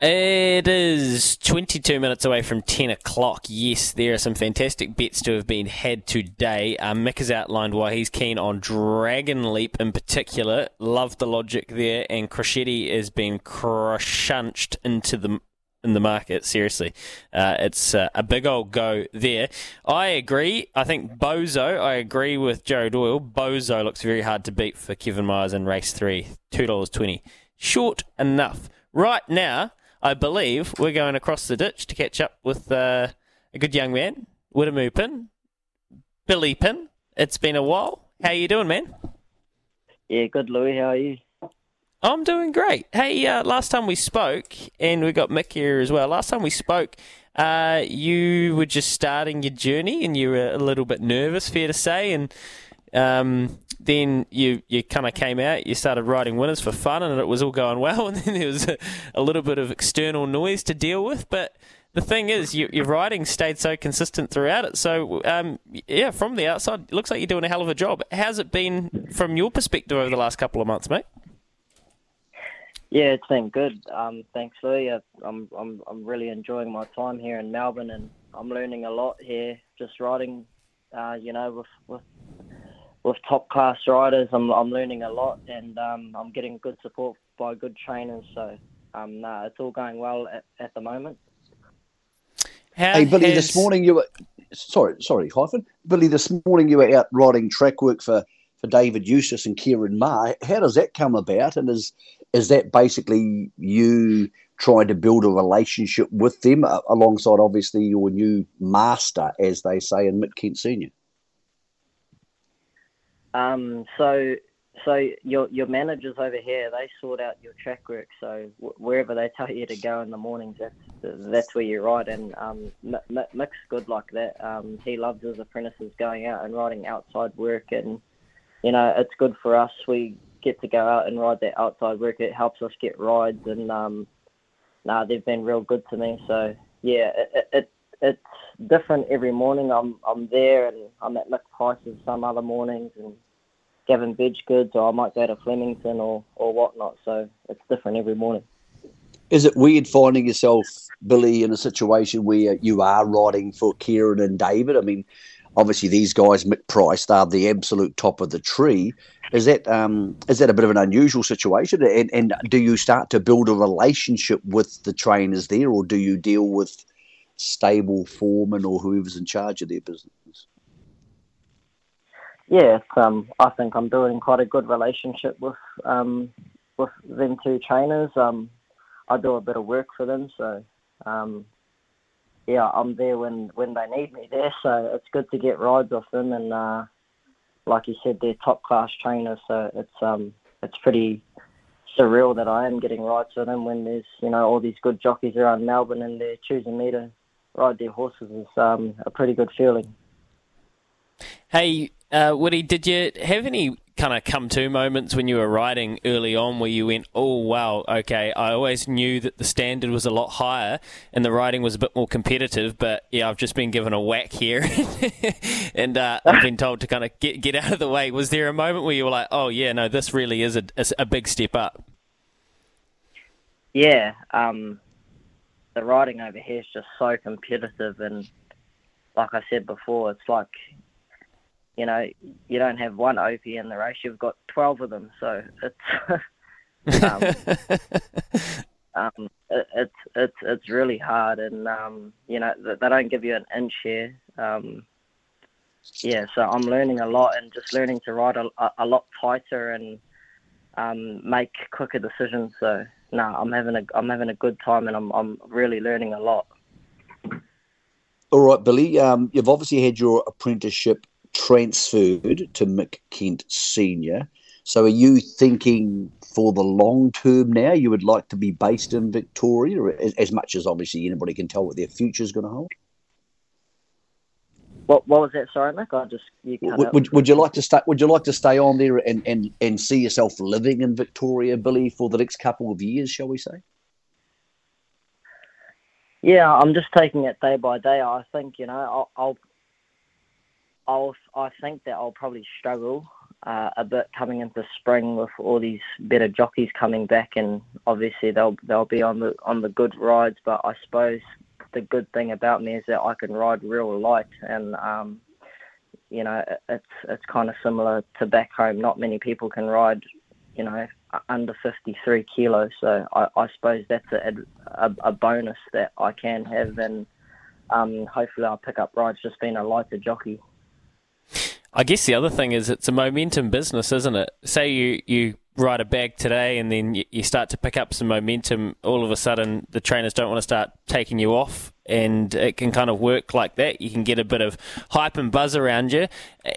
It is 22 minutes away from 10 o'clock. Yes, there are some fantastic bets to have been had today. Um, Mick has outlined why he's keen on Dragon Leap in particular. Love the logic there, and Crocetti has been crunched into the in the market. Seriously, uh, it's uh, a big old go there. I agree. I think Bozo. I agree with Joe Doyle. Bozo looks very hard to beat for Kevin Myers in race three. Two dollars twenty. Short enough. Right now. I believe we're going across the ditch to catch up with uh, a good young man, Wiremu Pinn, Billy Pinn. It's been a while. How you doing, man? Yeah, good, Louis. How are you? I'm doing great. Hey, uh, last time we spoke, and we got Mick here as well. Last time we spoke, uh, you were just starting your journey, and you were a little bit nervous, fair to say, and um, then you you kind of came out, you started writing winners for fun, and it was all going well. And then there was a, a little bit of external noise to deal with. But the thing is, you, your writing stayed so consistent throughout it. So um, yeah, from the outside, it looks like you're doing a hell of a job. How's it been from your perspective over the last couple of months, mate? Yeah, it's been good. Um, thanks, Louis. I'm I'm I'm really enjoying my time here in Melbourne, and I'm learning a lot here. Just writing, uh, you know, with with with top class riders, I'm I'm learning a lot, and um, I'm getting good support by good trainers. So, um, nah, it's all going well at, at the moment. How hey, Billy, has... this morning you were sorry, sorry, hyphen. Billy, this morning you were out riding track work for, for David Eustace and Ciaron Maher. How does that come about? And is is that basically you trying to build a relationship with them uh, alongside obviously your new master, as they say in Mick Kent Senior? Um, so so your your managers over here they sort out your track work. So w- wherever they tell you to go in the mornings, that's that's where you ride. And um, Mick's good like that. Um, he loves his apprentices going out and riding outside work, and you know it's good for us. We get to go out and ride that outside work. It helps us get rides, and um, nah, they've been real good to me. So yeah, it, it it's different every morning. I'm I'm there and I'm at Mick Price's some other mornings and Gavin Bedggood's or I might go to Flemington or, or whatnot. So it's different every morning. Is it weird finding yourself, Billy, in a situation where you are riding for Ciaron and David? I mean, obviously these guys, Mick Price, they're the absolute top of the tree. Is that um, is that a bit of an unusual situation? And, and do you start to build a relationship with the trainers there, or do you deal with stable foreman or whoever's in charge of their business? Yeah, um, I think I'm building quite a good relationship with um, with them two trainers. Um, I do a bit of work for them, so um, yeah, I'm there when when they need me there. So it's good to get rides off them, and uh, like you said, they're top class trainers. So it's um it's pretty surreal that I am getting rides for them when there's you know all these good jockeys around Melbourne and they're choosing me to ride their horses is um, a pretty good feeling. Hey, uh, Woody, did you have any kind of come to moments when you were riding early on where you went, oh, wow, okay, I always knew that the standard was a lot higher and the riding was a bit more competitive, but yeah, I've just been given a whack here and uh, I've been told to kind of get, get out of the way. Was there a moment where you were like, oh, yeah, no, this really is a, a big step up? Yeah, um, the riding over here is just so competitive, and like I said before, it's like you know you don't have one opie in the race; you've got twelve of them. So it's um, um, it, it's it's it's really hard, and um, you know they don't give you an inch here. Um, yeah, so I'm learning a lot and just learning to ride a, a lot tighter and um, make quicker decisions. So no, I'm having a I'm having a good time and I'm I'm really learning a lot. All right, Billy. Um, you've obviously had your apprenticeship transferred to Mick Kent Senior. So, are you thinking for the long term now you would like to be based in Victoria, as, as much as obviously anybody can tell what their future is going to hold? What, what was that? Sorry, Nick. I just you would, would, would, you like to stay? Would you like to stay on there and, and, and see yourself living in Victoria, Billy, for the next couple of years? Shall we say? Yeah, I'm just taking it day by day. I think you know I'll, I'll, I'll I think that I'll probably struggle uh, a bit coming into spring with all these better jockeys coming back, and obviously they'll they'll be on the on the good rides. But I suppose the good thing about me is that I can ride real light, and um, you know it's it's kind of similar to back home. Not many people can ride, you know, under 53 kilos. So I, I suppose that's a, a, a bonus that I can have, and um, hopefully I'll pick up rides just being a lighter jockey. I guess the other thing is it's a momentum business, isn't it? Say you, you ride a bag today and then you, start to pick up some momentum, all of a sudden the trainers don't want to start taking you off and it can kind of work like that. You can get a bit of hype and buzz around you,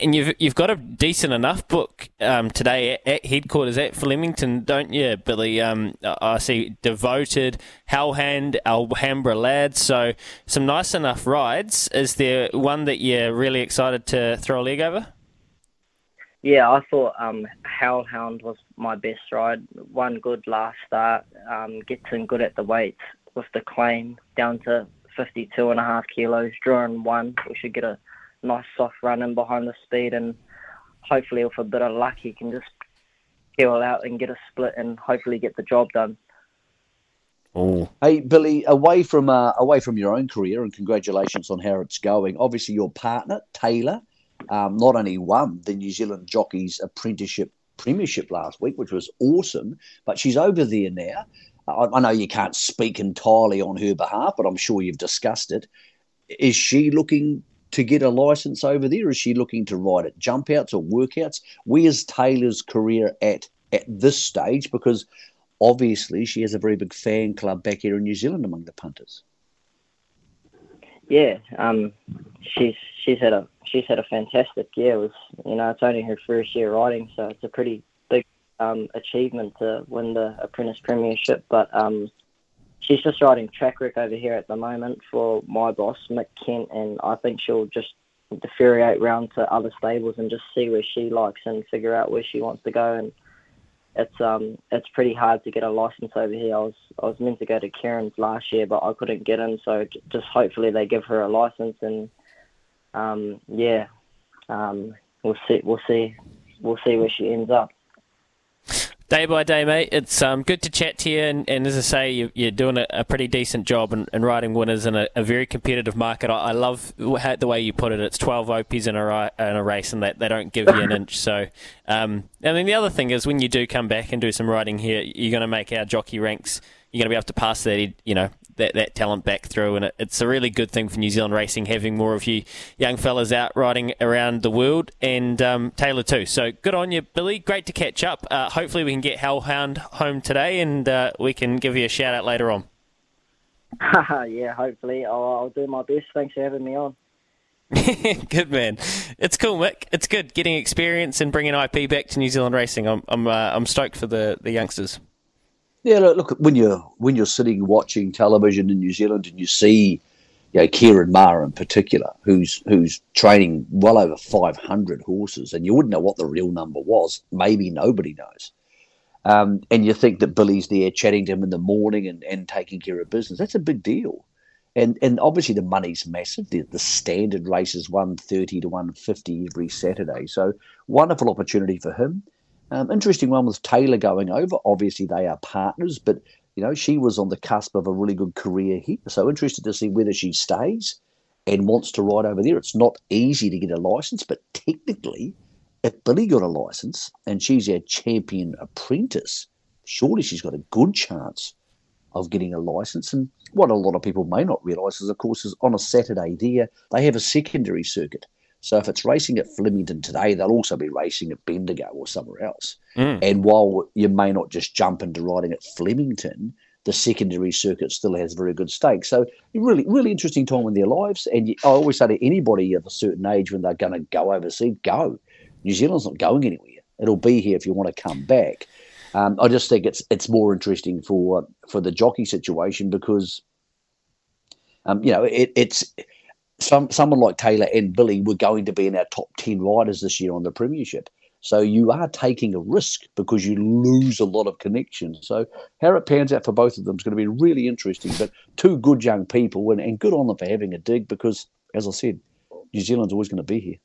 and you've you've got a decent enough book um, today at, at, headquarters at Flemington, don't you, Billy? Um, I see devoted Hellhound, Alhambra lads, so some nice enough rides. Is there one that you're really excited to throw a leg over? Yeah, I thought um, Hellhound was my best ride. One good last start, um, gets in good at the weights with the claim down to 52 and a half kilos, drawing one. We should get a nice soft run in behind the speed, and hopefully, with a bit of luck, he can just peel out and get a split and hopefully get the job done. Oh. Hey Billy, away from uh, away from your own career, and congratulations on how it's going. Obviously, your partner Taylor um, not only won the New Zealand Jockeys Apprenticeship Premiership last week, which was awesome, but she's over there now. I, I know you can't speak entirely on her behalf, but I'm sure you've discussed it. Is she looking to get a license over there? Is she looking to ride at jump outs or workouts? Where's Taylor's career at at this stage? Because obviously she has a very big fan club back here in New Zealand among the punters. Yeah, um, she's she's had a she's had a fantastic year. It was you know it's only her first year riding, so it's a pretty big um, achievement to win the apprentice premiership. But um, she's just riding Trackwork over here at the moment for my boss Mick Kent, and I think she'll just deferiate round to other stables and just see where she likes and figure out where she wants to go. And it's um it's pretty hard to get a license over here. I was I was meant to go to Cairns last year, but I couldn't get in. So just hopefully they give her a license, and um yeah, um we'll see we'll see we'll see where she ends up. Day by day, mate. It's um, good to chat to you, and, and as I say, you, are doing a, a, pretty decent job in, in riding winners in a, a, very competitive market. I, I love the way you put it. It's 12 Opies in a, in a race, and they, they don't give you an inch. So, um, I mean, the other thing is when you do come back and do some riding here, you're going to make our jockey ranks. You're going to be able to pass that, you know, that, that talent back through. And it, it's a really good thing for New Zealand racing having more of you young fellas out riding around the world and um, Taylor too. So good on you, Billy. Great to catch up. Uh, hopefully we can get Hellhound home today and uh, we can give you a shout out later on. yeah, hopefully. I'll, I'll do my best. Thanks for having me on. good man. It's cool, Mick. It's good getting experience and bringing IP back to New Zealand racing. I'm I'm uh, I'm stoked for the the youngsters. Yeah, look, when you're when you're sitting watching television in New Zealand and you see, you know, Ciaron Maher in particular, who's who's training well over 500 horses, and you wouldn't know what the real number was. Maybe nobody knows. Um, and you think that Billy's there chatting to him in the morning and, and taking care of business. That's a big deal. And and obviously the money's massive. The, the standard race is 130 to 150 every Saturday. So wonderful opportunity for him. Um, interesting one with Taylor going over. Obviously, they are partners, but you know she was on the cusp of a really good career here. So interested to see whether she stays and wants to ride over there. It's not easy to get a license, but technically, if Billy got a license and she's our champion apprentice, surely she's got a good chance of getting a license. And what a lot of people may not realise is, of course, is on a Saturday there they have a secondary circuit. So if it's racing at Flemington today, they'll also be racing at Bendigo or somewhere else. Mm. And while you may not just jump into riding at Flemington, the secondary circuit still has very good stakes. So really, really interesting time in their lives. And I always say to anybody of a certain age when they're going to go overseas, go. New Zealand's not going anywhere. It'll be here if you want to come back. Um, I just think it's it's more interesting for for the jockey situation because, um, you know, it, it's some someone like Taylor and Billy were going to be in our top ten riders this year on the Premiership. So you are taking a risk because you lose a lot of connections. So how it pans out for both of them is going to be really interesting. But two good young people, and, and good on them for having a dig because, as I said, New Zealand's always going to be here.